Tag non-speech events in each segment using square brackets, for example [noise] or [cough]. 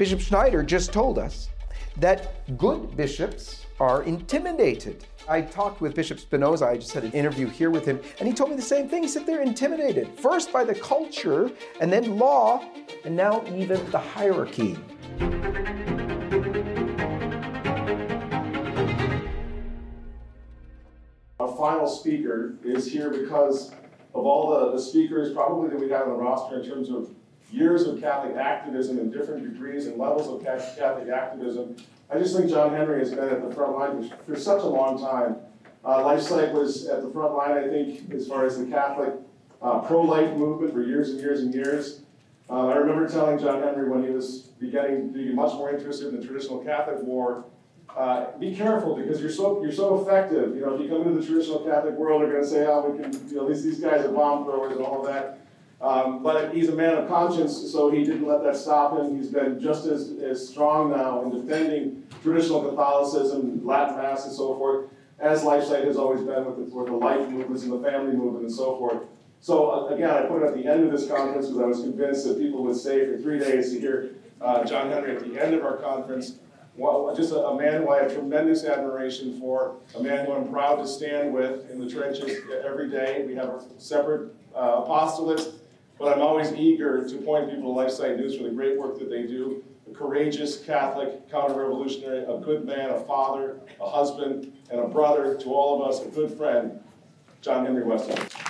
Bishop Schneider just told us that good bishops are intimidated. I talked with Bishop Spinoza, I just had an interview here with him, and he told me the same thing. He said they're intimidated, first by the culture, and then law, and now even the hierarchy. Our final speaker is here because of all the, the speakers probably that we have on the roster in terms of years of Catholic activism and different degrees and levels of Catholic activism. I just think John Henry has been at the front line for such a long time. Uh, LifeSite was at the front line, I think, as far as the Catholic uh, pro-life movement for years and years and years. Uh, I remember telling John Henry when he was beginning to be much more interested in the traditional Catholic war, uh, be careful because you're so you're so effective. You know, if you come into the traditional Catholic world, they're going to say, "Oh, we can." You know, these these guys are bomb throwers and all of that. Um, but he's a man of conscience, so he didn't let that stop him. He's been just as, as strong now in defending traditional Catholicism, Latin Mass, and so forth, as LifeSite has always been with the, with the life movements and the family movement and so forth. So uh, again, I put it at the end of this conference because I was convinced that people would stay for three days to hear uh, John Henry at the end of our conference. Well, just a, a, man who I have tremendous admiration for, a man who I'm proud to stand with in the trenches every day. We have separate uh, apostolates, but I'm always eager to point people to LifeSite News for the great work that they do. A courageous Catholic counter-revolutionary, a good man, a father, a husband, and a brother to all of us, a good friend, John Henry Westen.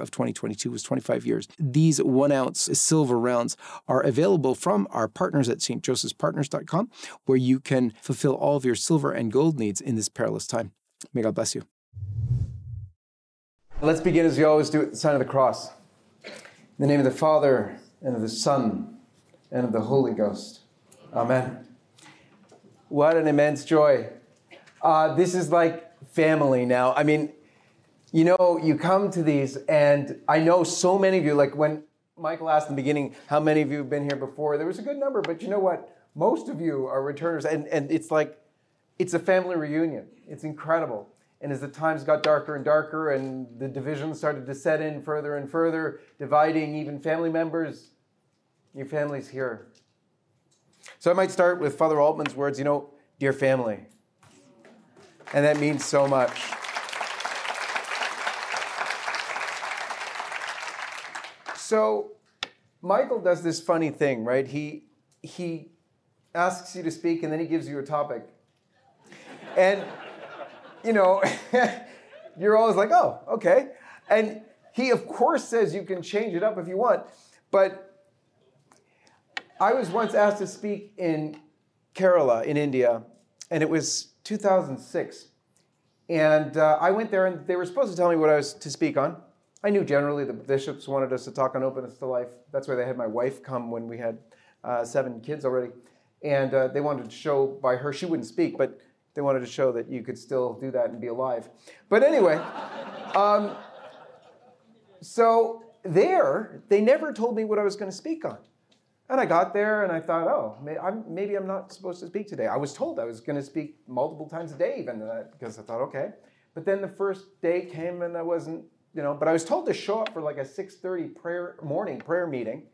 of 2022 was 25 years. These one ounce silver rounds are available from our partners at stjosephspartners.com, where you can fulfill all of your silver and gold needs in this perilous time. May God bless you. Let's begin as we always do at the sign of the cross. In the name of the Father, and of the Son, and of the Holy Ghost. Amen. What an immense joy. Uh, this is like family now. I mean, you know, you come to these, and I know so many of you, like when Michael asked in the beginning, how many of you have been here before? There was a good number, but you know what? Most of you are returners, and, and it's like, it's a family reunion. It's incredible. And as the times got darker and darker, and the divisions started to set in further and further, dividing even family members, your family's here. So I might start with Father Altman's words, you know, dear family. And that means so much. So Michael does this funny thing, right? He he asks you to speak and then he gives you a topic. And you know, [laughs] you're always like, "Oh, okay." And he of course says you can change it up if you want. But I was once asked to speak in Kerala in India, and it was 2006. And uh, I went there, and they were supposed to tell me what I was to speak on. I knew generally the bishops wanted us to talk on openness to life. That's why they had my wife come when we had uh, seven kids already. And uh, they wanted to show by her, she wouldn't speak, but they wanted to show that you could still do that and be alive. But anyway, [laughs] um, so there, they never told me what I was going to speak on. And I got there and I thought, oh, maybe I'm not supposed to speak today. I was told I was going to speak multiple times a day, even because I thought, okay. But then the first day came and I wasn't you know, but I was told to show up for like a 6:30 prayer morning prayer meeting,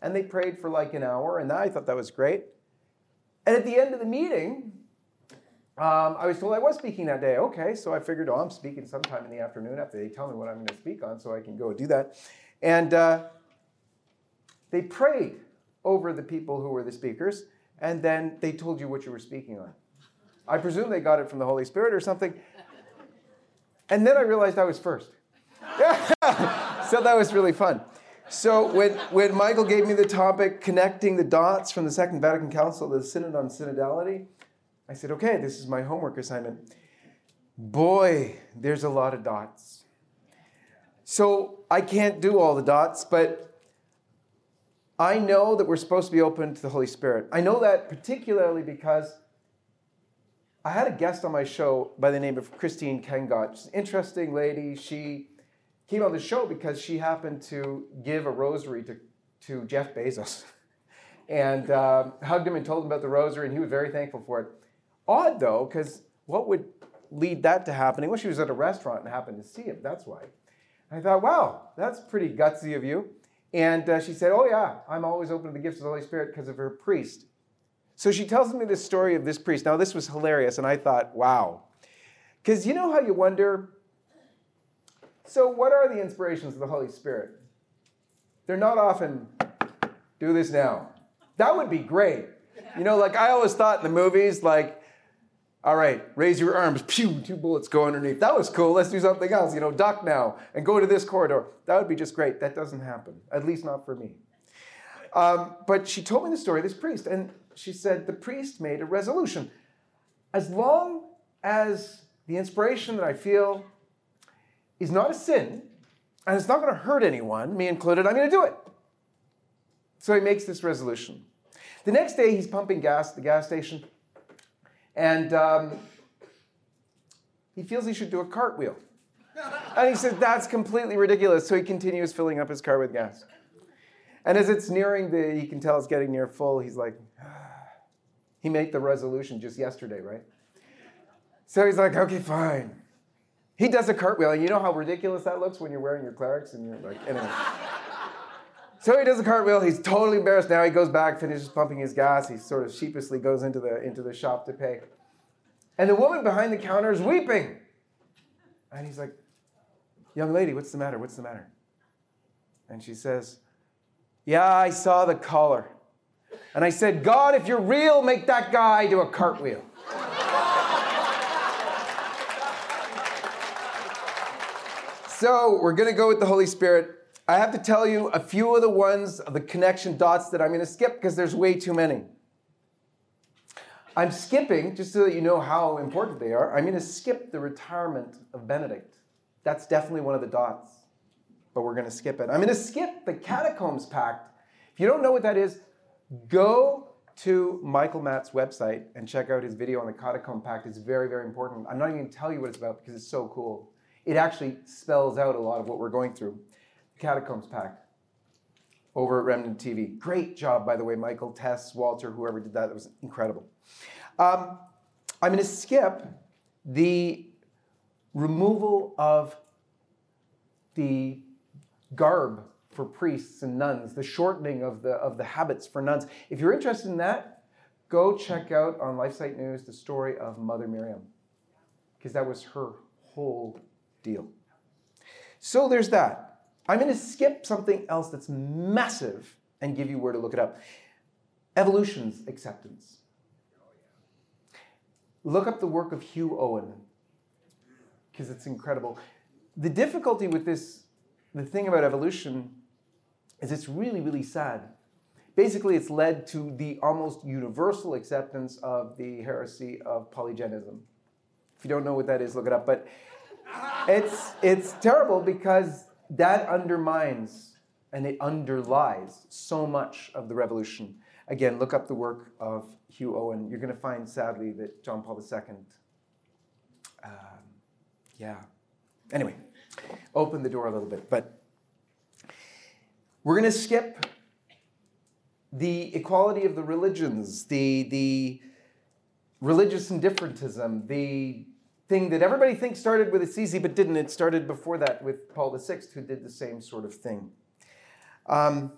and they prayed for like an hour, and I thought that was great. And at the end of the meeting, um, I was told I was speaking that day. Okay, so I figured, oh, I'm speaking sometime in the afternoon after they tell me what I'm going to speak on, so I can go do that. And uh, they prayed over the people who were the speakers, and then they told you what you were speaking on. I presume they got it from the Holy Spirit or something. And then I realized I was first. [laughs] so that was really fun. So when, when Michael gave me the topic, connecting the dots from the Second Vatican Council to the Synod on Synodality, I said, okay, this is my homework assignment. Boy, there's a lot of dots. So I can't do all the dots, but I know that we're supposed to be open to the Holy Spirit. I know that particularly because I had a guest on my show by the name of Christine Kengot. She's an interesting lady. She came on the show because she happened to give a rosary to, to Jeff Bezos [laughs] and uh, hugged him and told him about the rosary, and he was very thankful for it. Odd though, because what would lead that to happening? Well, she was at a restaurant and happened to see him. That's why. I thought, wow, that's pretty gutsy of you. And uh, she said, oh yeah, I'm always open to the gifts of the Holy Spirit because of her priest. So she tells me this story of this priest. Now, this was hilarious, and I thought, wow. Because you know how you wonder, so what are the inspirations of the Holy Spirit? They're not often, do this now. That would be great. You know, like I always thought in the movies, like, all right, raise your arms, pew, two bullets go underneath. That was cool. Let's do something else. You know, duck now and go to this corridor. That would be just great. That doesn't happen, at least not for me. Um, but she told me the story of this priest, and she said the priest made a resolution. As long as the inspiration that I feel is not a sin, and it's not going to hurt anyone, me included, I'm going to do it. So he makes this resolution. The next day, he's pumping gas at the gas station, and um, he feels he should do a cartwheel. And he says, That's completely ridiculous. So he continues filling up his car with gas. And as it's nearing the, you can tell it's getting near full, he's like, [sighs] he made the resolution just yesterday, right? So he's like, okay, fine. He does a cartwheel, and you know how ridiculous that looks when you're wearing your clerics and you're like, anyway. [laughs] so he does a cartwheel. He's totally embarrassed now. He goes back, finishes pumping his gas. He sort of sheepishly goes into the into the shop to pay, and the woman behind the counter is weeping. And he's like, "Young lady, what's the matter? What's the matter?" And she says, "Yeah, I saw the collar." And I said, God, if you're real, make that guy do a cartwheel. So we're going to go with the Holy Spirit. I have to tell you a few of the ones, the connection dots that I'm going to skip because there's way too many. I'm skipping, just so that you know how important they are, I'm going to skip the retirement of Benedict. That's definitely one of the dots, but we're going to skip it. I'm going to skip the Catacombs Pact. If you don't know what that is, Go to Michael Matt's website and check out his video on the Catacomb Pact. It's very, very important. I'm not even going to tell you what it's about because it's so cool. It actually spells out a lot of what we're going through. Catacombs Pact over at Remnant TV. Great job, by the way, Michael, Tess, Walter, whoever did that. It was incredible. Um, I'm going to skip the removal of the garb for priests and nuns, the shortening of the, of the habits for nuns. If you're interested in that, go check out on LifeSite News the story of Mother Miriam, because that was her whole deal. So there's that. I'm going to skip something else that's massive and give you where to look it up. Evolution's acceptance. Look up the work of Hugh Owen, because it's incredible. The difficulty with this, the thing about evolution is it's really, really sad. Basically, it's led to the almost universal acceptance of the heresy of polygenism. If you don't know what that is, look it up. But it's, it's terrible because that undermines and it underlies so much of the revolution. Again, look up the work of Hugh Owen. You're going to find, sadly, that John Paul II, um, yeah. Anyway, open the door a little bit. But we're going to skip the equality of the religions, the, the religious indifferentism, the thing that everybody thinks started with Assisi but didn't. It started before that with Paul VI, who did the same sort of thing. Um,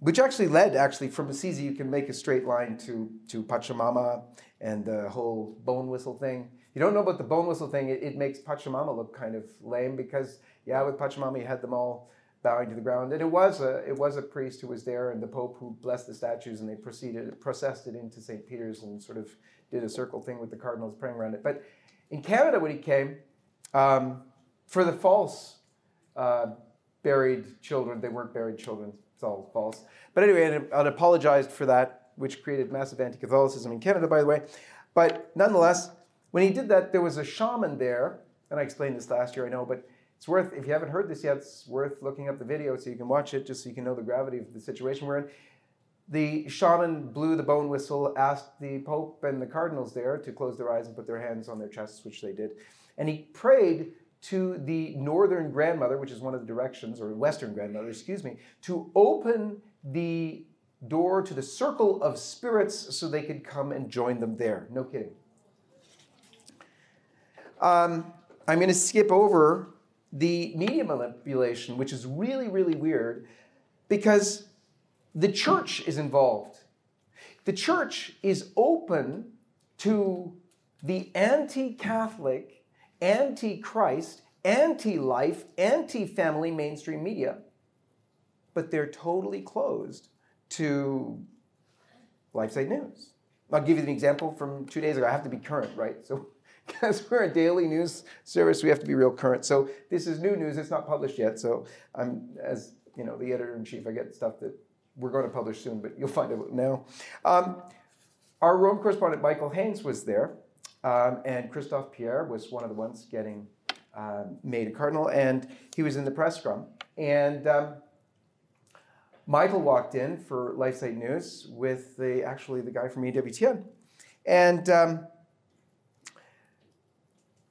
which actually led, actually, from Assisi, you can make a straight line to, to Pachamama and the whole bone whistle thing. You don't know about the bone whistle thing, it, it makes Pachamama look kind of lame because, yeah, with Pachamama, you had them all bowing to the ground. And it was a it was a priest who was there, and the Pope who blessed the statues, and they proceeded processed it into St. Peter's and sort of did a circle thing with the cardinals praying around it. But in Canada, when he came, um, for the false uh, buried children, they weren't buried children. It's all false. But anyway, it apologized for that, which created massive anti-Catholicism in Canada, by the way. But nonetheless, when he did that, there was a shaman there, and I explained this last year, I know, but It's worth, if you haven't heard this yet, it's worth looking up the video so you can watch it, just so you can know the gravity of the situation we're in. The shaman blew the bone whistle, asked the Pope and the cardinals there to close their eyes and put their hands on their chests, which they did. And he prayed to the northern grandmother, which is one of the directions, or western grandmother, excuse me, to open the door to the circle of spirits so they could come and join them there. No kidding. Um, I'm going to skip over the media manipulation, which is really, really weird because the church is involved. The church is open to the anti Catholic, anti Christ, anti life, anti family mainstream media, but they're totally closed to LifeSite News. I'll give you an example from two days ago. I have to be current, right? So, [laughs] because we're a daily news service, we have to be real current. So, this is new news. It's not published yet. So, I'm as you know, the editor in chief. I get stuff that we're going to publish soon, but you'll find out now. Um, our Rome correspondent Michael Haynes was there, um, and Christophe Pierre was one of the ones getting um, made a cardinal, and he was in the press scrum. And um, Michael walked in for LifeSite News with the actually the guy from EWTN, and um,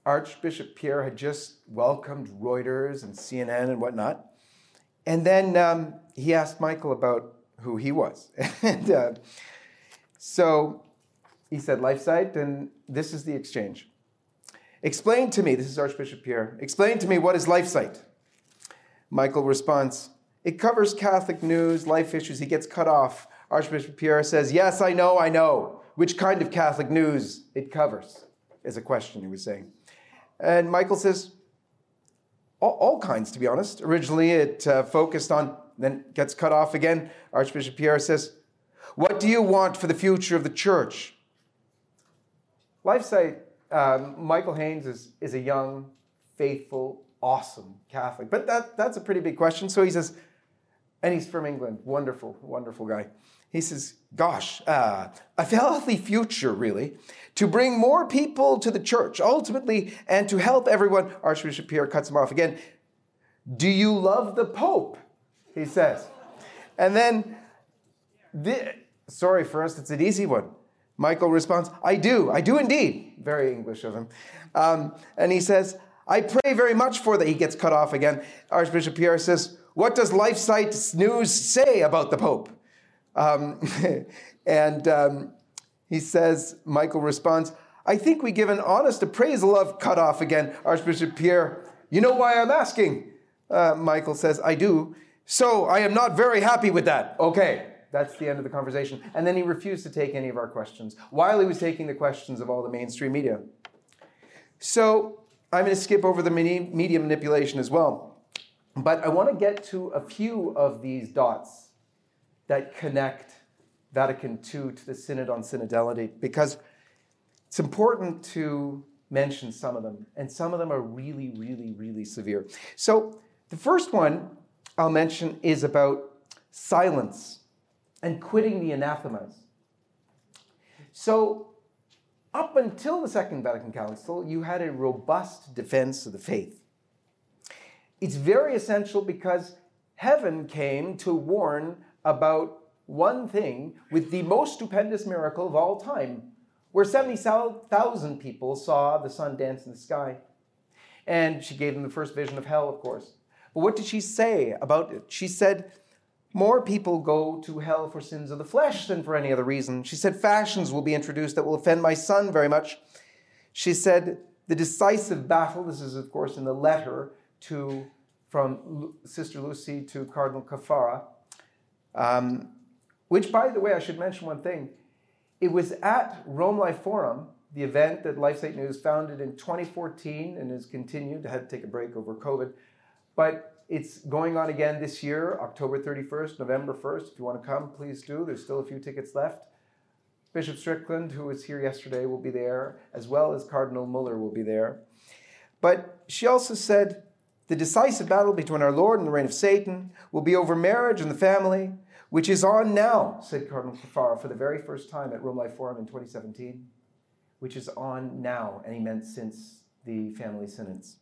Archbishop Pierre had just welcomed Reuters and CNN and whatnot. And then um, he asked Michael about who he was. [laughs] and uh, so he said, LifeSite, and this is the exchange. Explain to me, this is Archbishop Pierre, explain to me what is LifeSite? Michael responds, it covers Catholic news, life issues. He gets cut off. Archbishop Pierre says, Yes, I know, I know. Which kind of Catholic news it covers? Is a question he was saying. And Michael says, all, all kinds, to be honest. Originally, it uh, focused on, then gets cut off again. Archbishop Pierre says, What do you want for the future of the church? LifeSite, um, Michael Haynes is, is a young, faithful, awesome Catholic. But that, that's a pretty big question. So he says, and he's from England. Wonderful, wonderful guy. He says, Gosh, uh, a healthy future, really, to bring more people to the church, ultimately, and to help everyone. Archbishop Pierre cuts him off again. Do you love the Pope? He says. And then, the, sorry, first, it's an easy one. Michael responds, I do, I do indeed. Very English of him. Um, and he says, I pray very much for that. He gets cut off again. Archbishop Pierre says, What does Life LifeSite News say about the Pope? Um, [laughs] and um, he says, Michael responds, I think we give an honest appraisal of cut off again. Archbishop Pierre, you know why I'm asking? Uh, Michael says, I do. So I am not very happy with that. Okay, that's the end of the conversation. And then he refused to take any of our questions while he was taking the questions of all the mainstream media. So I'm going to skip over the media manipulation as well. But I want to get to a few of these dots that connect Vatican II to the Synod on Synodality because it's important to mention some of them, and some of them are really, really, really severe. So the first one I'll mention is about silence and quitting the anathemas. So up until the Second Vatican Council, you had a robust defense of the faith. It's very essential because heaven came to warn about one thing with the most stupendous miracle of all time, where 70,000 people saw the sun dance in the sky. And she gave them the first vision of hell, of course. But what did she say about it? She said, more people go to hell for sins of the flesh than for any other reason. She said, Fashions will be introduced that will offend my son very much. She said, The decisive battle, this is, of course, in the letter to, from Sister Lucy to Cardinal Caffarra, um, which, by the way, I should mention one thing. It was at Rome Life Forum, the event that LifeSite News founded in 2014 and has continued, had to take a break over COVID. But it's going on again this year, October 31st, November 1st. If you want to come, please do. There's still a few tickets left. Bishop Strickland, who was here yesterday, will be there, as well as Cardinal Muller will be there. But she also said the decisive battle between our Lord and the reign of Satan will be over marriage and the family, which is on now, said Cardinal Caffarra for the very first time at Rome Life Forum in 2017, which is on now, and he meant since the family synods.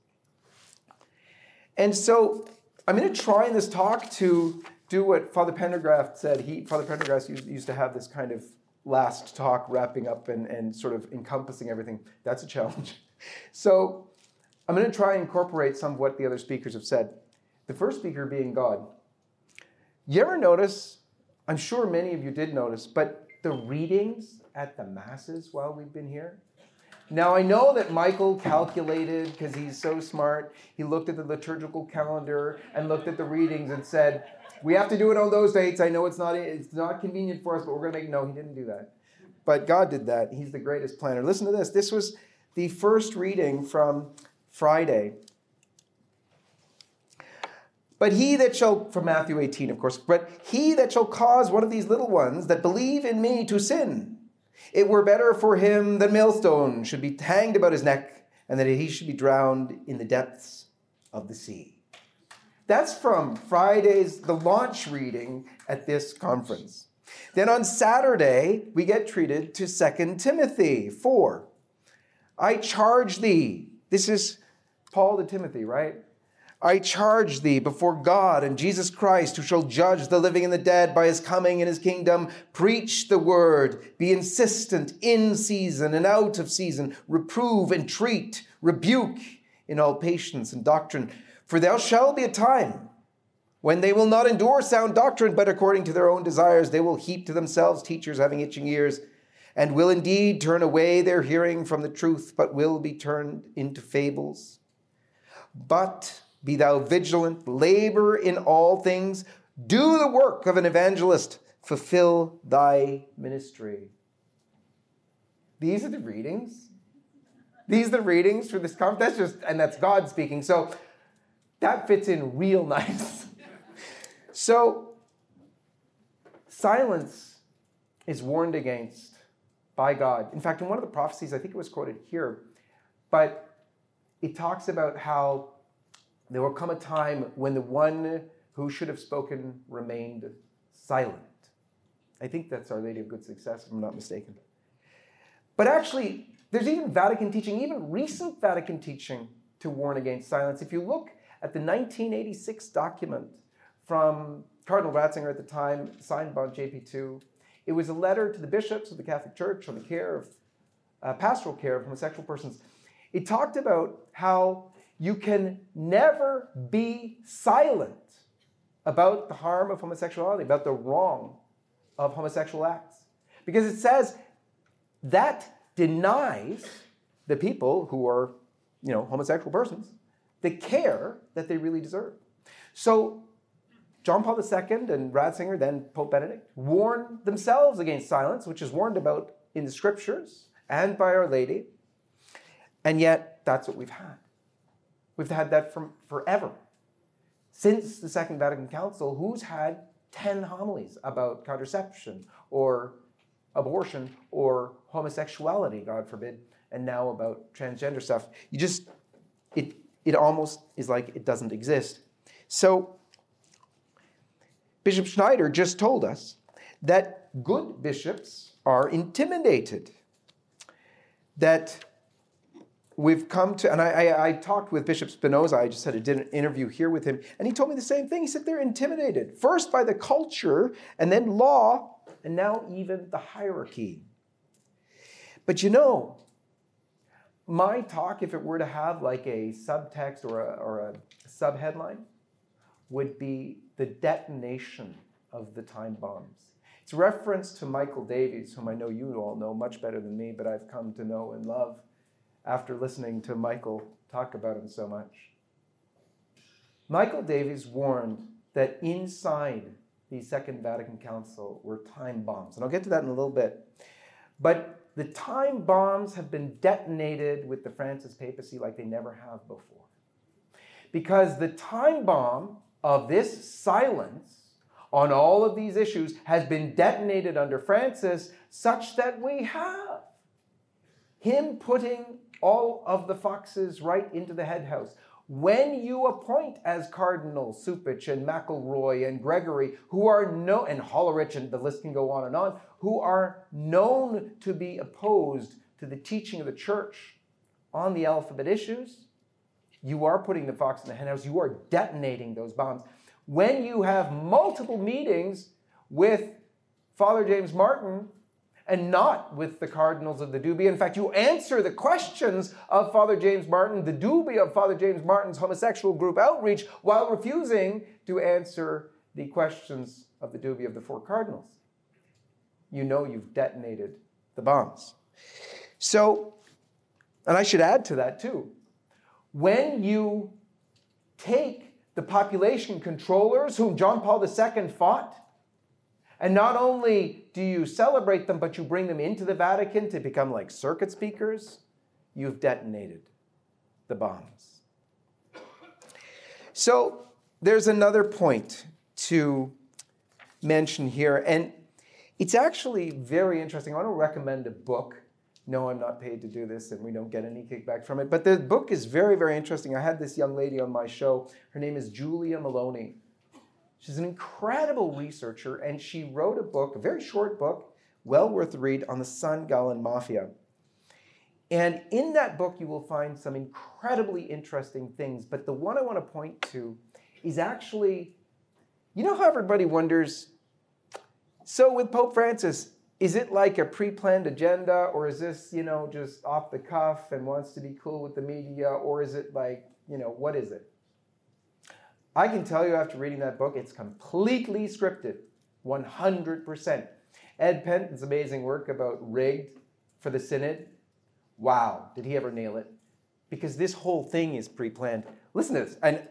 And so I'm going to try in this talk to do what Father Pendergraft said. He, Father Pendergraft used, used to have this kind of last talk wrapping up and, and sort of encompassing everything. That's a challenge. [laughs] So I'm going to try and incorporate some of what the other speakers have said. The first speaker being God. You ever notice, I'm sure many of you did notice, but the readings at the Masses while we've been here, now, I know that Michael calculated because he's so smart. He looked at the liturgical calendar and looked at the readings and said, "We have to do it on those dates. I know it's not it's not convenient for us, but we're going to make." No, he didn't do that. But God did that. He's the greatest planner. Listen to this. This was the first reading from Friday. But he that shall, from Matthew 18, of course, but he that shall cause one of these little ones that believe in me to sin, it were better for him that millstone should be hanged about his neck and that he should be drowned in the depths of the sea. That's from Friday's, the launch reading at this conference. Then on Saturday, we get treated to 2 Timothy 4. I charge thee. This is Paul to Timothy, right? I charge thee before God and Jesus Christ, who shall judge the living and the dead by his coming in his kingdom, preach the word, be insistent in season and out of season, reprove, entreat, rebuke in all patience and doctrine. For there shall be a time when they will not endure sound doctrine, but according to their own desires, they will heap to themselves teachers having itching ears, and will indeed turn away their hearing from the truth, but will be turned into fables. But be thou vigilant, labor in all things, do the work of an evangelist, fulfill thy ministry. These are the readings. These are the readings for this conference. That's just, and that's God speaking. So that fits in real [laughs] nice. so silence is warned against by God. In fact, in one of the prophecies, I think it was quoted here, but it talks about how there will come a time when the one who should have spoken remained silent. I think that's Our Lady of Good Success, if I'm not mistaken. But actually, there's even Vatican teaching, even recent Vatican teaching to warn against silence. If you look at the 1986 document from Cardinal Ratzinger at the time, signed by JP2, it was a letter to the bishops of the Catholic Church on the care of uh, pastoral care of homosexual persons. It talked about how you can never be silent about the harm of homosexuality, about the wrong of homosexual acts. Because it says that denies the people who are, you know, homosexual persons the care that they really deserve. So John Paul II and Ratzinger, then Pope Benedict, warned themselves against silence, which is warned about in the scriptures and by Our Lady. And yet, that's what we've had. We've had that from forever. Since the Second Vatican Council, who's had 10 homilies about contraception or abortion or homosexuality, God forbid, and now about transgender stuff? You just, it, it almost is like it doesn't exist. So, Bishop Schneider just told us that good bishops are intimidated, that we've come to, and I, I, I, talked with Bishop Spinoza. I just had an interview here with him, and he told me the same thing. He said they're intimidated, first by the culture, and then law, and now even the hierarchy. But you know, my talk, if it were to have like a subtext or a, or a subheadline, would be the detonation of the time bombs. It's reference to Michael Davies, whom I know you all know much better than me, but I've come to know and love after listening to Michael talk about him so much. Michael Davies warned that inside the Second Vatican Council were time bombs. And I'll get to that in a little bit. But the time bombs have been detonated with the Francis papacy like they never have before. Because the time bomb of this silence on all of these issues has been detonated under Francis such that we have him putting all of the foxes right into the head house. When you appoint as Cardinal Cupich and McElroy and Gregory, who are known, and Hollerich, and the list can go on and on, who are known to be opposed to the teaching of the church on the alphabet issues, you are putting the fox in the henhouse. You are detonating those bombs. When you have multiple meetings with Father James Martin and not with the cardinals of the Dubia. In fact, you answer the questions of Father James Martin, the Dubia of Father James Martin's homosexual group outreach, while refusing to answer the questions of the Dubia of the four cardinals. You know you've detonated the bombs. So, and I should add to that too. When you take the population controllers whom John Paul II fought, and not only do you celebrate them, but you bring them into the Vatican to become like circuit speakers, you've detonated the bombs. So there's another point to mention here, and it's actually very interesting. I want to recommend a book. No, I'm not paid to do this, and we don't get any kickback from it. But the book is very, very interesting. I had this young lady on my show. Her name is Julia Meloni. She's an incredible researcher, and she wrote a book, a very short book, well worth the read, on the San Gallen Mafia. And in that book, you will find some incredibly interesting things. But the one I want to point to is actually, you know how everybody wonders, so with Pope Francis, is it like a pre-planned agenda, or is this, you know, just off the cuff and wants to be cool with the media, or is it like, you know, what is it? I can tell you after reading that book, it's completely scripted, 100%. Ed Pentin's amazing work about rigged for the synod. Wow, did he ever nail it? Because this whole thing is pre planned. Listen to this, and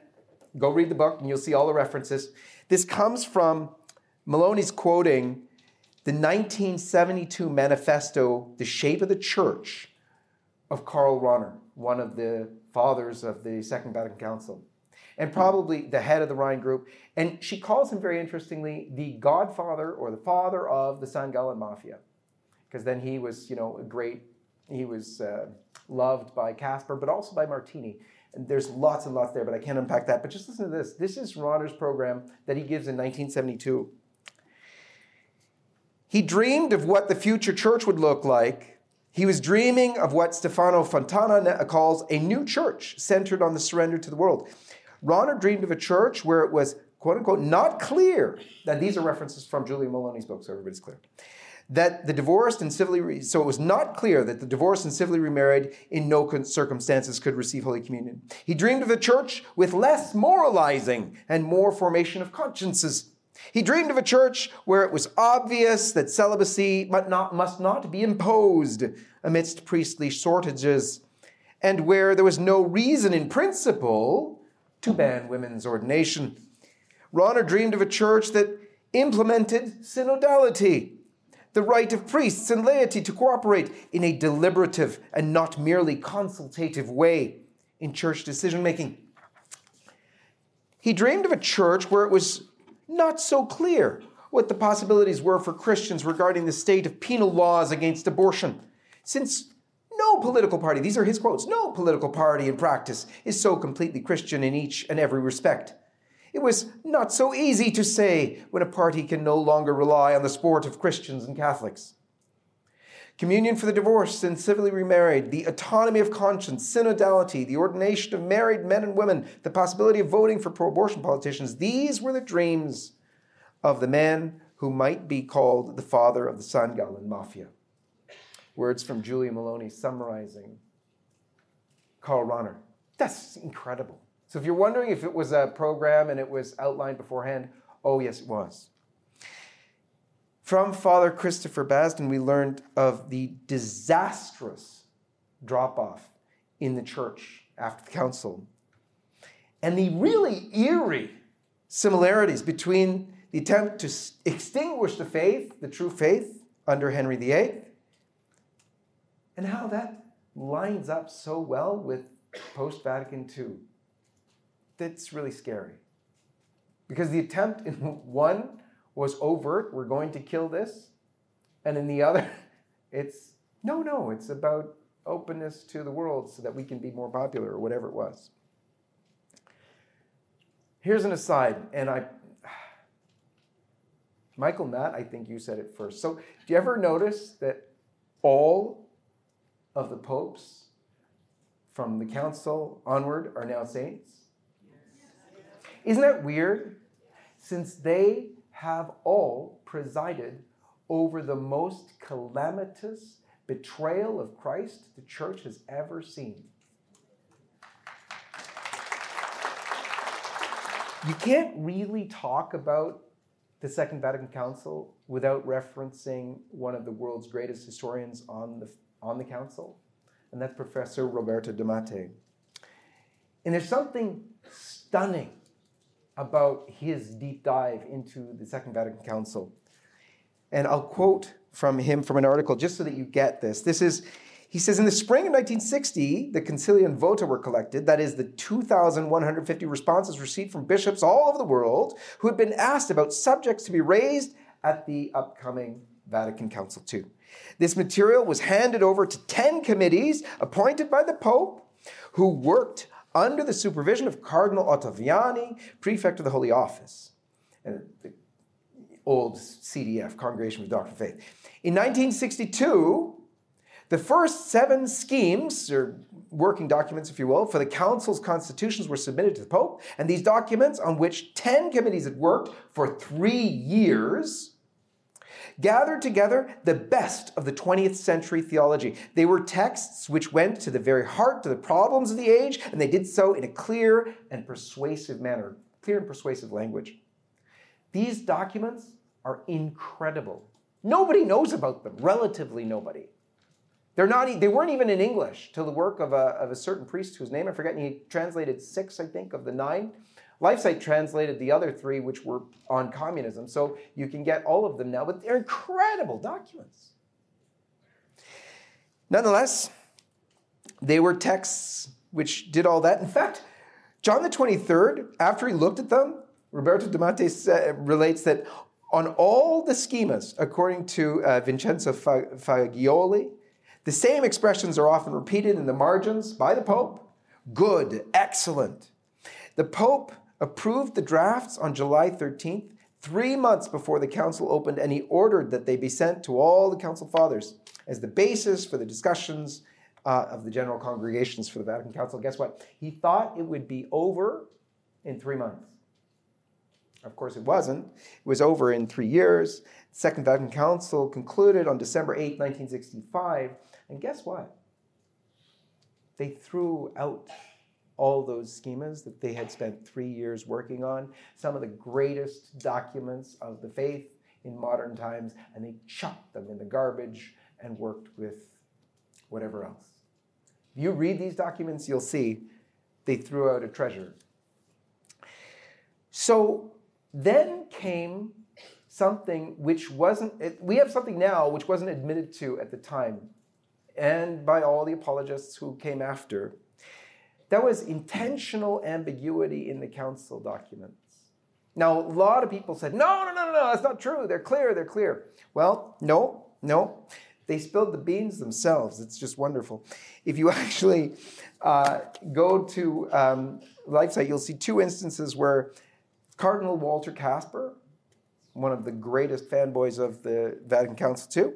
go read the book and you'll see all the references. This comes from Meloni's quoting the 1972 manifesto, The Shape of the Church, of Karl Rahner, one of the fathers of the Second Vatican Council and probably the head of the Rhine group. And she calls him very interestingly the godfather or the father of the San Gallen Mafia, because then he was, you know, a great, he was uh, loved by Kasper, but also by Martini. And there's lots and lots there, but I can't unpack that. But just listen to this. This is Rahner's program that he gives in 1972. He dreamed of what the future church would look like. He was dreaming of what Stefano Fontana calls a new church centered on the surrender to the world. Rahner dreamed of a church where it was, quote unquote, not clear, that these are references from Julia Meloni's book, so everybody's clear, that the divorced and civilly, re- so it was not clear that the divorced and civilly remarried in no circumstances could receive Holy Communion. He dreamed of a church with less moralizing and more formation of consciences. He dreamed of a church where it was obvious that celibacy must not, must not be imposed amidst priestly shortages, and where there was no reason in principle to ban women's ordination. Rahner dreamed of a church that implemented synodality, the right of priests and laity to cooperate in a deliberative and not merely consultative way in church decision making. He dreamed of a church where it was not so clear what the possibilities were for Christians regarding the state of penal laws against abortion, since no political party, these are his quotes, no political party in practice is so completely Christian in each and every respect. It was not so easy to say when a party can no longer rely on the support of Christians and Catholics. Communion for the divorced and civilly remarried, the autonomy of conscience, synodality, the ordination of married men and women, the possibility of voting for pro abortion politicians, these were the dreams of the man who might be called the father of the San Gallen Mafia. Words from Julia Meloni summarizing Karl Rahner. That's incredible. So if you're wondering if it was a program and it was outlined beforehand, oh, yes, it was. From Father Christopher Basden, we learned of the disastrous drop off in the church after the council and the really eerie similarities between the attempt to extinguish the faith, the true faith, under Henry VIII, and how that lines up so well with post Vatican II. That's really scary. Because the attempt in [laughs] one was overt, we're going to kill this, and in the other, [laughs] it's no, no, it's about openness to the world so that we can be more popular or whatever it was. Here's an aside, and I, [sighs] Michael Matt, I think you said it first. So, do you ever notice that all of the popes from the council onward are now saints? Isn't that weird? Since they have all presided over the most calamitous betrayal of Christ the church has ever seen. You can't really talk about the Second Vatican Council without referencing one of the world's greatest historians on the, on the council, and that's Professor Roberto de Mattei. And there's something stunning about his deep dive into the Second Vatican Council. And I'll quote from him from an article just so that you get this. This is, he says, in the spring of 1960, the Concilium Vota were collected, that is, the 2,150 responses received from bishops all over the world who had been asked about subjects to be raised at the upcoming Vatican Council II. This material was handed over to 10 committees appointed by the Pope who worked under the supervision of Cardinal Ottaviani, prefect of the Holy Office, and the old CDF, Congregation for Doctrine of Faith. In 1962, the first seven schemes, or working documents, if you will, for the Council's constitutions were submitted to the Pope, and these documents, on which 10 committees had worked for three years, gathered together the best of the 20th century theology. They were texts which went to the very heart of the problems of the age, and they did so in a clear and persuasive manner, clear and persuasive language. These documents are incredible. Nobody knows about them, relatively nobody. They're not, they weren't even in English till the work of a, of a certain priest whose name I forget, and he translated six, I think, of the nine. LifeSite translated the other three, which were on communism. So you can get all of them now, but they're incredible documents. Nonetheless, they were texts which did all that. In fact, John the 23rd, after he looked at them, Roberto de Mattei relates that on all the schemas, according to uh, Vincenzo Fagiolo, the same expressions are often repeated in the margins by the Pope good, excellent. The Pope approved the drafts on July 13th, three months before the council opened, and he ordered that they be sent to all the council fathers as the basis for the discussions uh, of the general congregations for the Vatican Council. Guess what? He thought it would be over in three months. Of course, it wasn't. It was over in three years. The Second Vatican Council concluded on December 8, 1965. And guess what? They threw out all those schemas that they had spent three years working on, some of the greatest documents of the faith in modern times, and they chucked them in the garbage and worked with whatever else. If you read these documents, you'll see they threw out a treasure. So then came something which wasn't, we have something now which wasn't admitted to at the time, and by all the apologists who came after that was intentional ambiguity in the council documents. Now, a lot of people said, no, no, no, no, no, that's not true. They're clear, they're clear. Well, no, no. They spilled the beans themselves. It's just wonderful. If you [laughs] actually uh, go to um, LifeSite, you'll see two instances where Cardinal Walter Kasper, one of the greatest fanboys of the Vatican Council, too,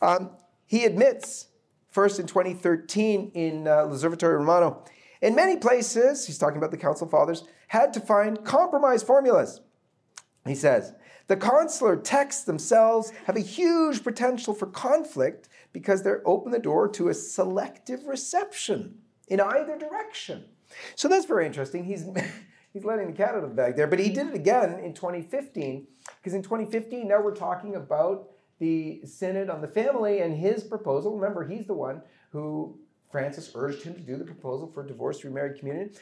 um, he admits, first in 2013 in uh, L'Osservatore Romano, in many places, he's talking about the Council Fathers, had to find compromise formulas. He says, the conciliar texts themselves have a huge potential for conflict because they open the door to a selective reception in either direction. So that's very interesting. He's, [laughs] he's letting the cat out of the bag there, but he did it again in 2015, because in 2015, now we're talking about the Synod on the Family and his proposal. Remember, he's the one who Francis urged him to do the proposal for divorced remarried communion.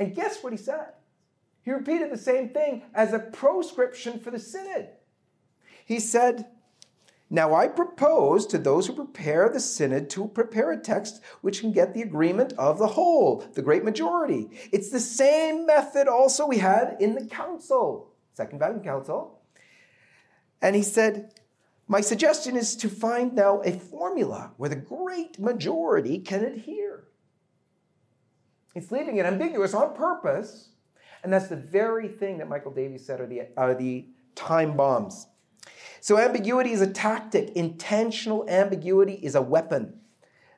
And guess what he said? He repeated the same thing as a proscription for the synod. He said, Now I propose to those who prepare the synod to prepare a text which can get the agreement of the whole, the great majority. It's the same method also we had in the council, Second Vatican Council. And he said, my suggestion is to find now a formula where the great majority can adhere. It's leaving it ambiguous on purpose, and that's the very thing that Michael Davies said are the, are the time bombs. So, ambiguity is a tactic, intentional ambiguity is a weapon.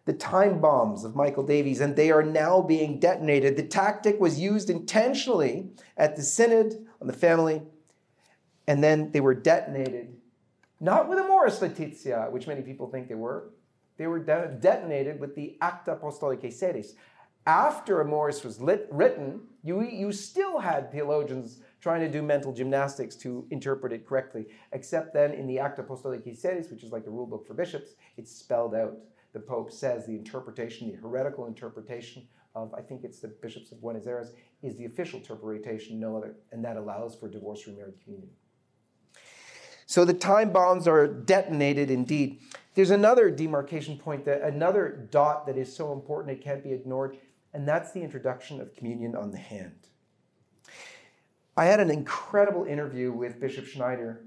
the time bombs of Michael Davies, and they are now being detonated. The tactic was used intentionally at the Synod on the family, and then they were detonated, not with Amoris Laetitia, which many people think they were. They were de- detonated with the Acta Apostolicae Sedis. After a Amoris was lit, written, you, you still had theologians trying to do mental gymnastics to interpret it correctly, except then in the Acta Apostolicae Sedis, which is like the rule book for bishops, it's spelled out the Pope says the interpretation, the heretical interpretation of, I think it's the bishops of Buenos Aires, is the official interpretation, no other, and that allows for divorce remarried communion. So the time bombs are detonated indeed. There's another demarcation point, that another dot that is so important it can't be ignored, and that's the introduction of communion on the hand. I had an incredible interview with Bishop Schneider,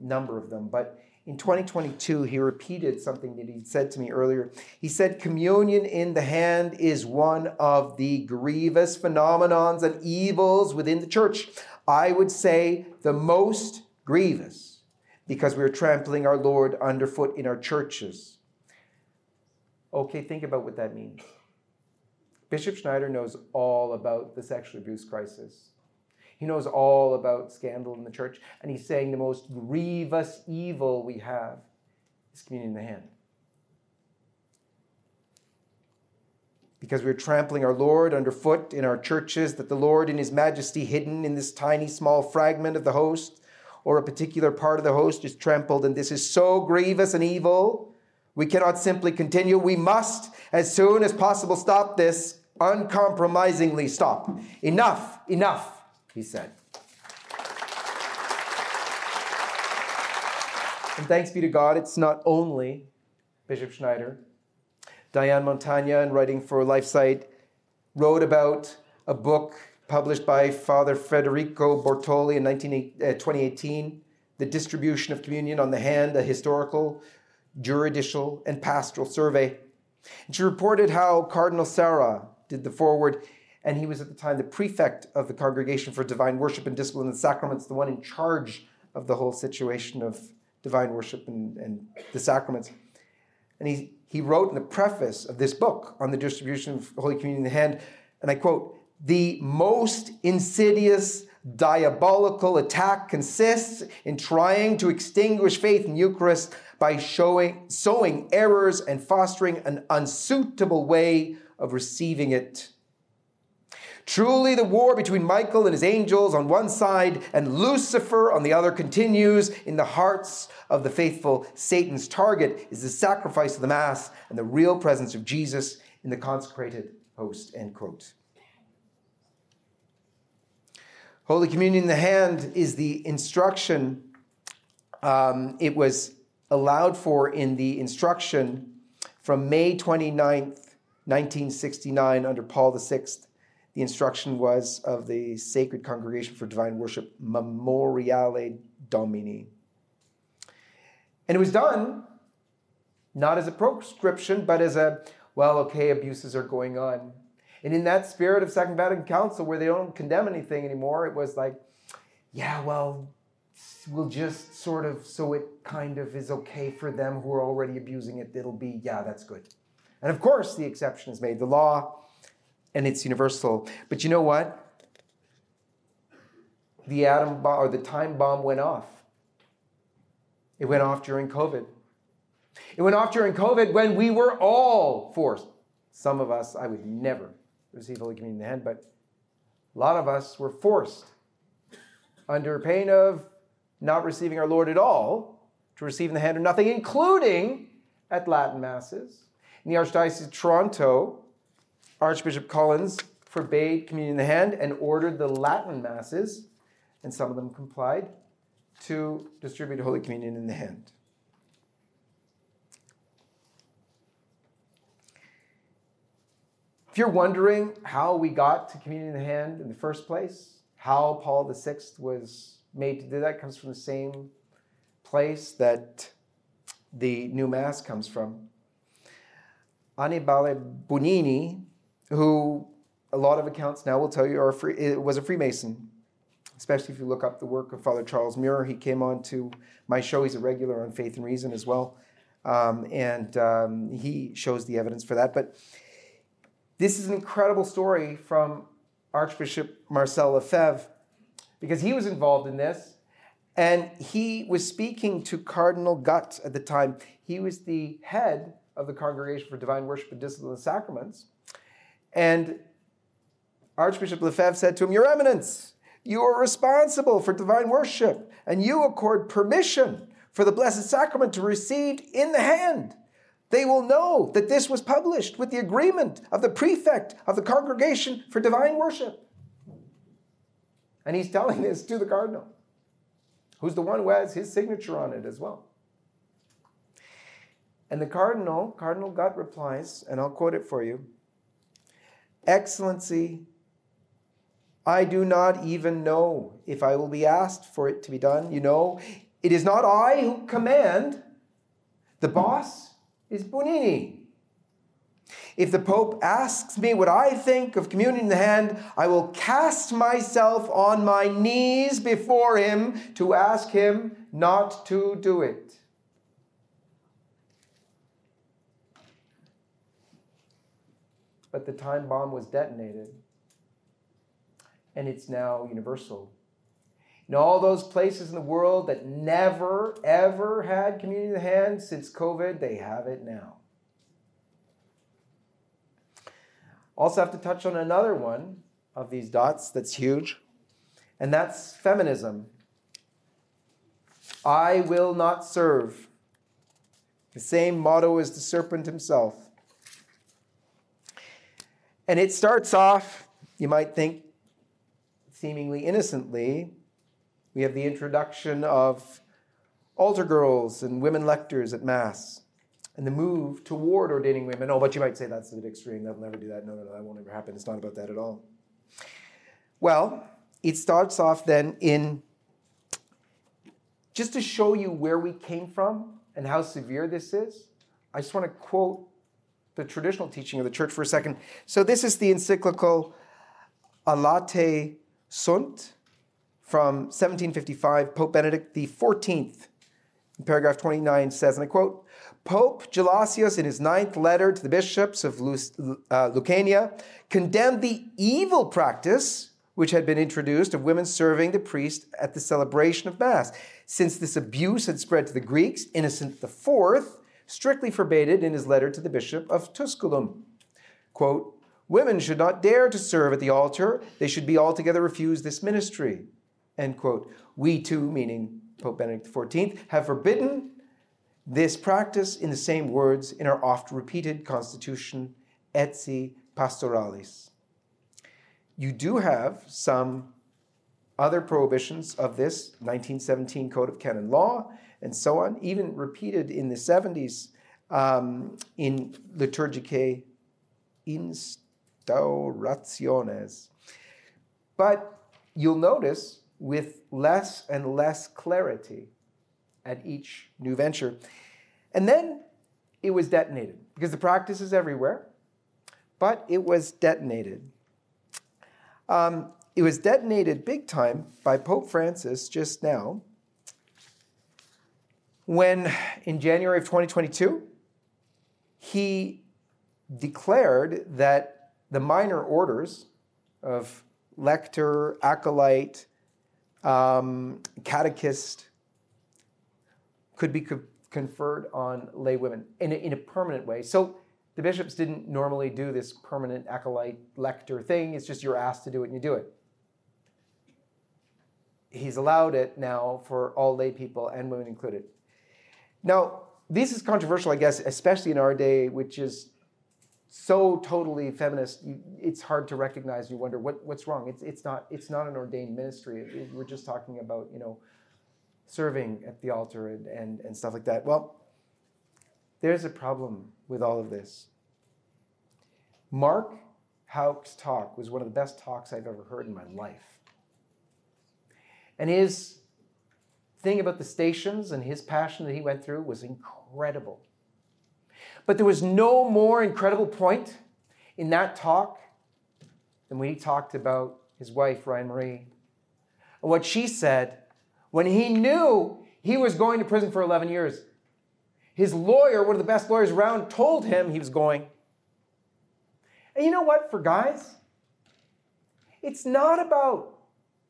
number of them, but in 2022, he repeated something that he'd said to me earlier. He said, Communion in the hand is one of the grievous phenomenons and evils within the church. I would say the most grievous because we're trampling our Lord underfoot in our churches. Okay, think about what that means. Bishop Schneider knows all about the sexual abuse crisis. He knows all about scandal in the church, and he's saying the most grievous evil we have is communion in the hand. Because we're trampling our Lord underfoot in our churches, that the Lord in his majesty hidden in this tiny small fragment of the host or a particular part of the host is trampled, and this is so grievous and evil. We cannot simply continue. We must, as soon as possible, stop this uncompromisingly. Stop. Enough, enough he said. And thanks be to God, it's not only Bishop Schneider. Diane Montagna, in writing for LifeSite, wrote about a book published by Father Federico Bortoli in 19, uh, 2018, The Distribution of Communion on the Hand, a historical, juridical, and pastoral survey. And she reported how Cardinal Sarah did the foreword and he was at the time the prefect of the Congregation for Divine Worship and Discipline and Sacraments, the one in charge of the whole situation of divine worship and, and the sacraments. And he, he wrote in the preface of this book on the distribution of Holy Communion in the hand, and I quote, the most insidious diabolical attack consists in trying to extinguish faith in Eucharist by showing, sowing errors and fostering an unsuitable way of receiving it Truly, the war between Michael and his angels on one side and Lucifer on the other continues in the hearts of the faithful. Satan's target is the sacrifice of the Mass and the real presence of Jesus in the consecrated host. End quote. Holy Communion in the hand is the instruction. Um, it was allowed for in the instruction from May 29th, 1969, under Paul VI the instruction was of the Sacred Congregation for Divine Worship, Memoriale Domini. And it was done not as a proscription, but as a, well, okay, abuses are going on. And in that spirit of Second Vatican Council, where they don't condemn anything anymore, it was like, yeah, well, we'll just sort of, so it kind of is okay for them who are already abusing it, it'll be, yeah, that's good. And of course, the exception is made. The law and it's universal. But you know what? The atom bomb or the time bomb went off. It went off during COVID. It went off during COVID when we were all forced. Some of us, I would never receive Holy Communion in the hand, but a lot of us were forced under pain of not receiving our Lord at all to receive in the hand or nothing, including at Latin Masses. In the Archdiocese of Toronto, Archbishop Collins forbade communion in the hand and ordered the Latin masses, and some of them complied, to distribute Holy Communion in the hand. If you're wondering how we got to communion in the hand in the first place, how Paul VI was made to do that comes from the same place that the new Mass comes from. Annibale Bugnini who a lot of accounts now will tell you are free, was a Freemason, especially if you look up the work of Father Charles Murr. He came on to my show. He's a regular on Faith and Reason as well. Um, and um, he shows the evidence for that. But this is an incredible story from Archbishop Marcel Lefebvre because he was involved in this. And he was speaking to Cardinal Gut at the time. He was the head of the Congregation for Divine Worship and Discipline the Sacraments. And Archbishop Lefebvre said to him, Your Eminence, you are responsible for divine worship, and you accord permission for the Blessed Sacrament to be received in the hand. They will know that this was published with the agreement of the prefect of the Congregation for Divine Worship. And he's telling this to the cardinal, who's the one who has his signature on it as well. And the cardinal, Cardinal Gut replies, and I'll quote it for you Excellency, I do not even know if I will be asked for it to be done. You know, it is not I who command, the boss is Bugnini. If the Pope asks me what I think of communion in the hand, I will cast myself on my knees before him to ask him not to do it. But the time bomb was detonated, and it's now universal. In all those places in the world that never, ever had community of the hand since COVID, they have it now. Also, have to touch on another one of these dots that's huge, and that's feminism. I will not serve. The same motto as the serpent himself. And it starts off, you might think, seemingly innocently. We have the introduction of altar girls and women lectors at Mass and the move toward ordaining women. Oh, but you might say that's a bit extreme. That'll never do that. No, no, no, that won't ever happen. It's not about that at all. Well, it starts off then in just to show you where we came from and how severe this is. I just want to quote the traditional teaching of the church for a second. So, this is the encyclical Allatae Sunt from 1755. Pope Benedict XIV, in paragraph 29, says, and I quote, Pope Gelasius, in his ninth letter to the bishops of uh, Lucania, condemned the evil practice which had been introduced of women serving the priest at the celebration of Mass. Since this abuse had spread to the Greeks, Innocent IV strictly forbade it in his letter to the bishop of Tusculum. Quote, Women should not dare to serve at the altar. They should be altogether refused this ministry. End quote. We too, meaning Pope Benedict XIV, have forbidden this practice in the same words in our oft repeated constitution, Etsi Pastoralis. You do have some other prohibitions of this 1917 Code of Canon Law and so on, even repeated in the 70s um, in Liturgicae Instaurationes. But you'll notice with less and less clarity at each new venture. And then it was detonated because the practice is everywhere, but it was detonated. Um, it was detonated big time by Pope Francis just now when in January of 2022, he declared that the minor orders of lector, acolyte, um, catechist could be co- conferred on lay women in a, in a permanent way. So the bishops didn't normally do this permanent acolyte lector thing. It's just you're asked to do it and you do it. He's allowed it now for all lay people and women included. Now, this is controversial, I guess, especially in our day, which is so totally feminist. You, it's hard to recognize. You wonder what, what's wrong. It's, it's not it's not an ordained ministry. It, it, we're just talking about you know serving at the altar and, and, and stuff like that. Well, there's a problem with all of this. Mark Houck's talk was one of the best talks I've ever heard in my life. And his thing about the stations and his passion that he went through was incredible. But there was no more incredible point in that talk than when he talked about his wife, Ryan Marie. And what she said when he knew he was going to prison for 11 years. His lawyer, one of the best lawyers around, told him he was going. And you know what, for guys? It's not about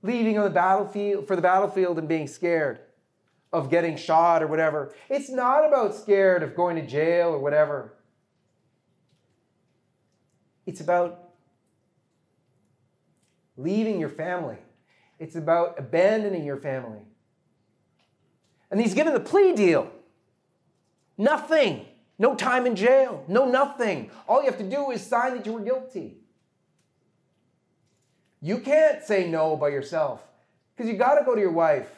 leaving on the battlefield for the battlefield and being scared of getting shot or whatever. It's not about scared of going to jail or whatever. It's about leaving your family. It's about abandoning your family. And he's given the plea deal. Nothing. No time in jail. No nothing. All you have to do is sign that you were guilty. You can't say no by yourself because you got to go to your wife.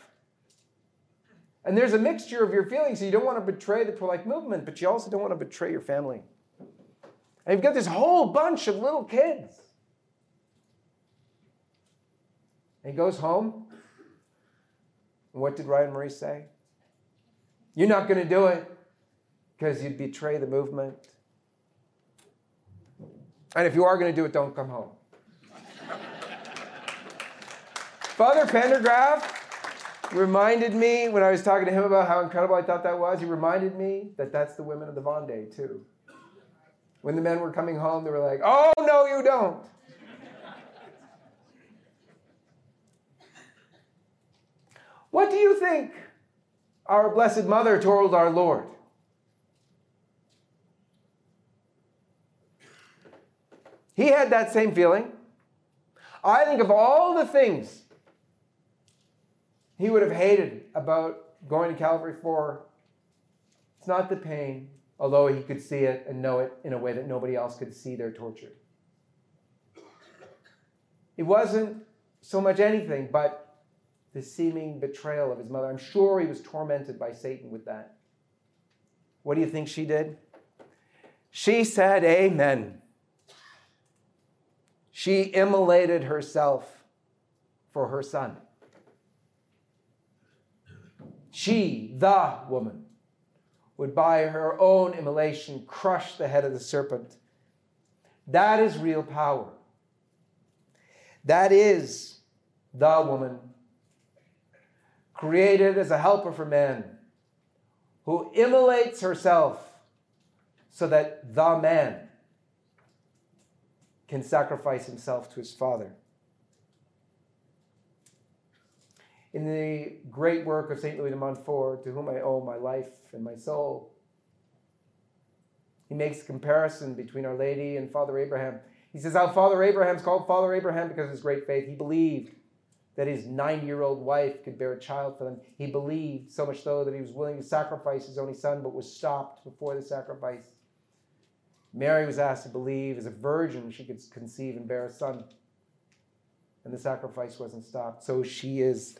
And there's a mixture of your feelings. So you don't want to betray the pro life movement, but you also don't want to betray your family. And you've got this whole bunch of little kids. And he goes home. And what did Ryan Marie say? You're not going to do it because you'd betray the movement. And if you are going to do it, don't come home. [laughs] Father Pendergraft reminded me when I was talking to him about how incredible I thought that was. He reminded me that that's the women of the Vendée, too. When the men were coming home, they were like, oh, no, you don't. what do you think our Blessed Mother told our Lord? He had that same feeling. I think of all the things he would have hated about going to Calvary for, it's not the pain, although he could see it and know it in a way that nobody else could see their torture. It wasn't so much anything but the seeming betrayal of his mother. I'm sure he was tormented by Satan with that. What do you think she did? She said, Amen. She immolated herself for her son. She, the woman, would by her own immolation crush the head of the serpent. That is real power. That is the woman created as a helper for men who immolates herself so that the man can sacrifice himself to his father. In the great work of St. Louis de Montfort, to whom I owe my life and my soul. He makes a comparison between Our Lady and Father Abraham. He says how Father Abraham's called Father Abraham because of his great faith. He believed that his 90 year old wife could bear a child for them. He believed so much so that he was willing to sacrifice his only son, but was stopped before the sacrifice. Mary was asked to believe as a virgin she could conceive and bear a son, and the sacrifice wasn't stopped. So she is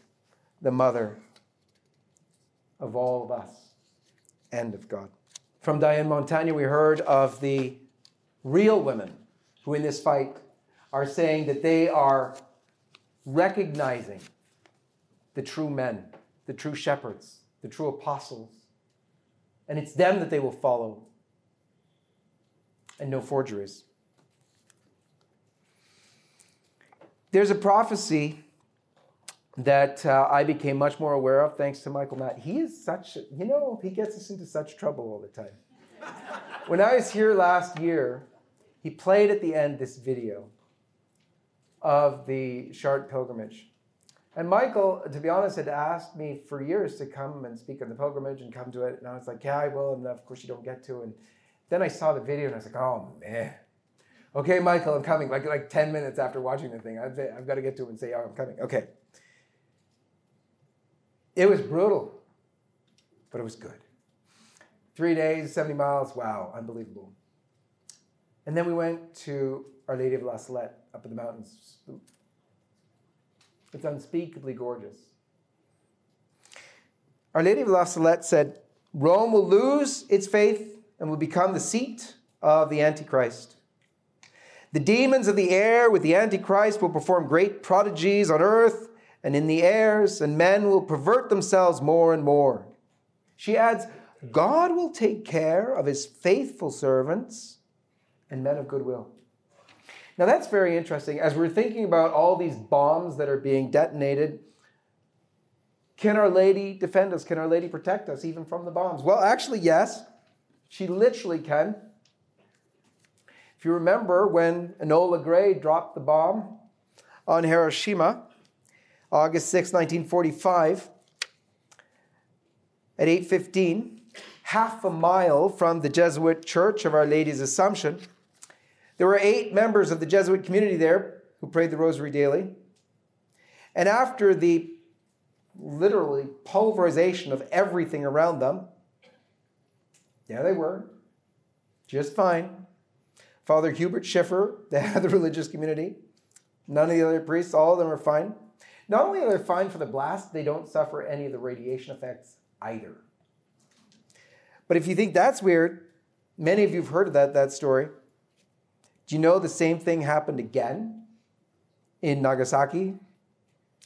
the mother of all of us and of God. From Diane Montagna, we heard of the real women who, in this fight, are saying that they are recognizing the true men, the true shepherds, the true apostles. And it's them that they will follow, and no forgeries. There's a prophecy that uh, I became much more aware of thanks to Michael Matt. He is such, you know, he gets us into such trouble all the time. when I was here last year, he played at the end this video of the Chartres pilgrimage. And Michael, to be honest, had asked me for years to come and speak on the pilgrimage and come to it. And I was like, yeah, I will. And of course, you don't get to. And then I saw the video and I was like, oh, man. Okay, Michael, I'm coming. Like, like 10 minutes after watching the thing, I've, I've got to get to it and say, oh, I'm coming. Okay. It was brutal, but it was good. Three days, 70 miles, wow, unbelievable. And then we went to Our Lady of La Salette up in the mountains. It's unspeakably gorgeous. Our Lady of La Salette said, Rome will lose its faith and will become the seat of the Antichrist. The demons of the air with the Antichrist will perform great prodigies on earth and in the airs, and men will pervert themselves more and more. She adds, God will take care of his faithful servants and men of goodwill. Now that's very interesting. As we're thinking about all these bombs that are being detonated, Can Our Lady defend us? Can Our Lady protect us even from the bombs? Well, actually, yes. She literally can. If you remember when Enola Gay dropped the bomb on Hiroshima, August 6, 1945, at 8:15, half a mile from the Jesuit Church of Our Lady's Assumption, there were eight members of the Jesuit community there who prayed the rosary daily. And after the literally pulverization of everything around them, there they were, just fine. Father Hubert Schiffer, the head of the religious community, none of the other priests, all of them are fine. Not only are they fine for the blast, they don't suffer any of the radiation effects either. But if you think that's weird, many of you have heard of that, that story. Do you know the same thing happened again in Nagasaki?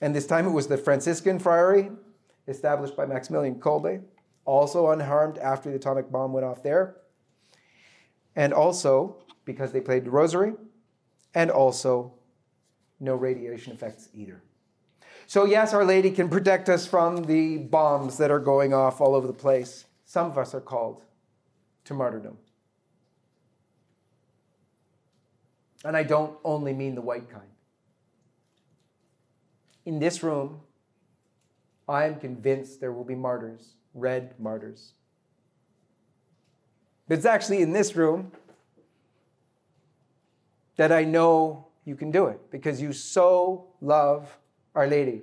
And this time it was the Franciscan friary established by Maximilian Kolbe, also unharmed after the atomic bomb went off there. And also because they played the rosary, and also no radiation effects either. So, yes, Our Lady can protect us from the bombs that are going off all over the place. Some of us are called to martyrdom. And I don't only mean the white kind. In this room, I am convinced there will be martyrs, red martyrs. But it's actually in this room that I know you can do it because you so love Our Lady.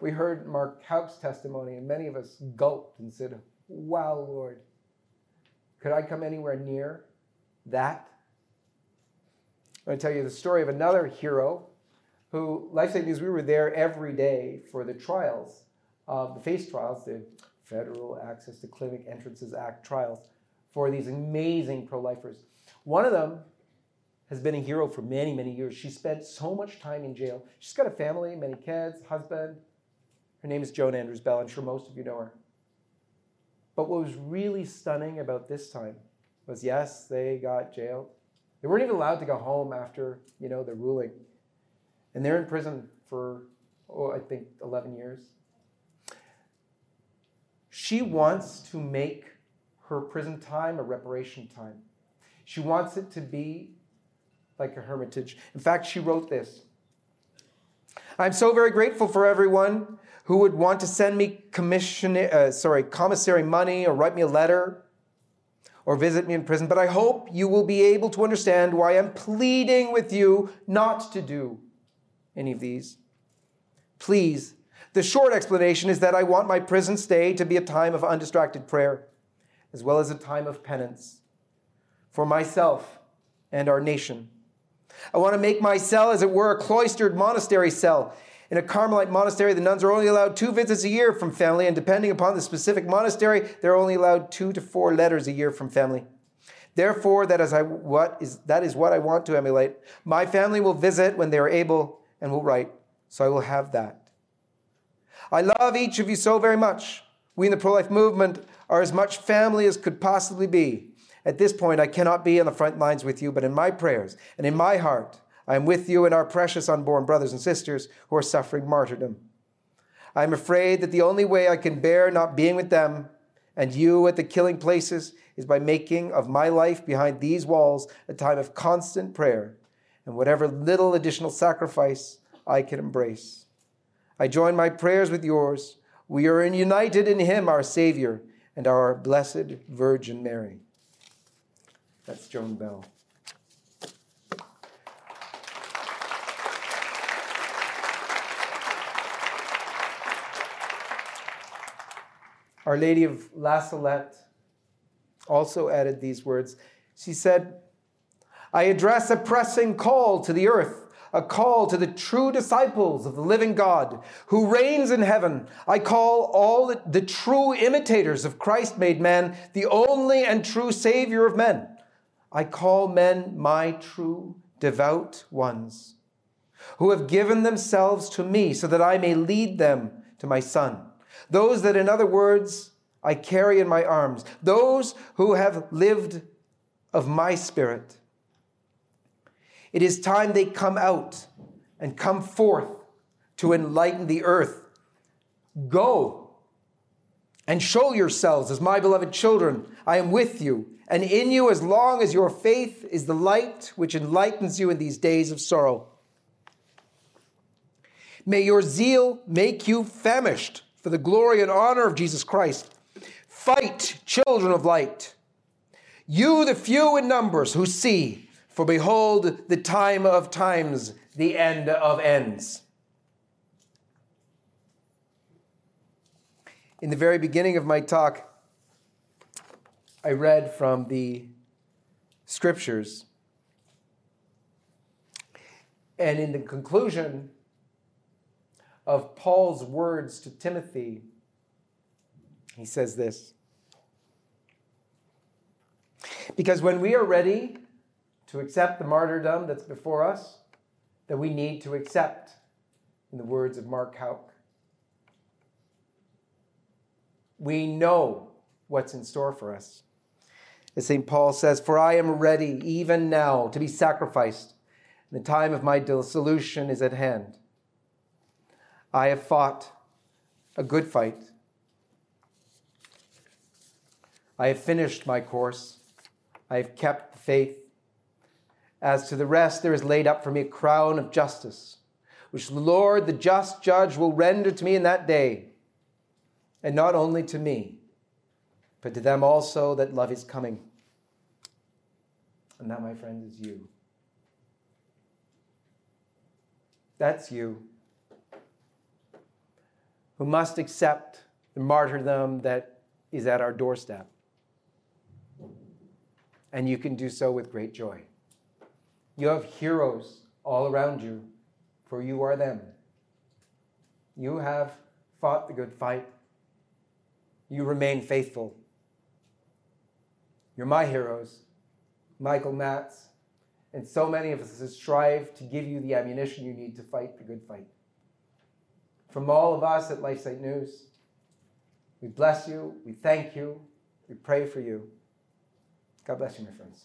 We heard Mark Houck's testimony, and many of us gulped and said, Wow, Lord, could I come anywhere near that? I'm going to tell you the story of another hero who, LifeSite News, we were there every day for the trials, uh, the FACE trials, the Federal Access to Clinic Entrances Act trials, for these amazing pro lifers. One of them has been a hero for many, many years. She spent so much time in jail. She's got a family, many kids, husband. Her name is Joan Andrews Bell. I'm sure most of you know her. But what was really stunning about this time was yes, they got jailed. They weren't even allowed to go home after, you know, the ruling. And they're in prison for, oh, I think 11 years. She wants to make her prison time a reparation time. She wants it to be like a hermitage. In fact, she wrote this I'm so very grateful for everyone who would want to send me commission, uh, sorry, commissary money or write me a letter or visit me in prison, but I hope you will be able to understand why I'm pleading with you not to do any of these. Please, the short explanation is that I want my prison stay to be a time of undistracted prayer, as well as a time of penance for myself and our nation. I want to make my cell, as it were, a cloistered monastery cell. In a Carmelite monastery, the nuns are only allowed two visits a year from family, and depending upon the specific monastery, they're only allowed two to four letters a year from family. Therefore, that is, I, what is, that is what I want to emulate. My family will visit when they are able and will write, so I will have that. I love each of you so very much. We in the pro life movement are as much family as could possibly be. At this point, I cannot be on the front lines with you, but in my prayers and in my heart, I am with you and our precious unborn brothers and sisters who are suffering martyrdom. I am afraid that the only way I can bear not being with them and you at the killing places is by making of my life behind these walls a time of constant prayer and whatever little additional sacrifice I can embrace. I join my prayers with yours. We are united in Him, our Savior, and our Blessed Virgin Mary. That's Joan Bell. Our Lady of La Salette also added these words. She said, I address a pressing call to the earth, a call to the true disciples of the living God who reigns in heaven. I call all the true imitators of Christ made man, the only and true Savior of men. I call men my true devout ones, who have given themselves to me so that I may lead them to my Son. Those that, in other words, I carry in my arms, those who have lived of my spirit. It is time they come out and come forth to enlighten the earth Go and show yourselves as my beloved children. I am with you and in you as long as your faith is the light which enlightens you in these days of sorrow. May your zeal make you famished for the glory and honor of Jesus Christ. Fight, children of light. You, the few in numbers who see, for behold, the time of times, the end of ends. In the very beginning of my talk, I read from the scriptures. And in the conclusion of Paul's words to Timothy, he says this Because when we are ready to accept the martyrdom that's before us, that we need to accept, in the words of Mark Houck, we know what's in store for us. As St. Paul says, For I am ready even now to be sacrificed, and the time of my dissolution is at hand. I have fought a good fight. I have finished my course. I have kept the faith. As to the rest, there is laid up for me a crown of justice, which the Lord, the just judge, will render to me in that day, and not only to me but to them also that love is coming. And that, my friends, is you. That's you who must accept the martyrdom that is at our doorstep. And you can do so with great joy. You have heroes all around you, for you are them. You have fought the good fight. You remain faithful you're my heroes, Michael Matt, and so many of us strive to give you the ammunition you need to fight the good fight. From all of us at LifeSite News, we bless you, we thank you, we pray for you. God bless you, my friends.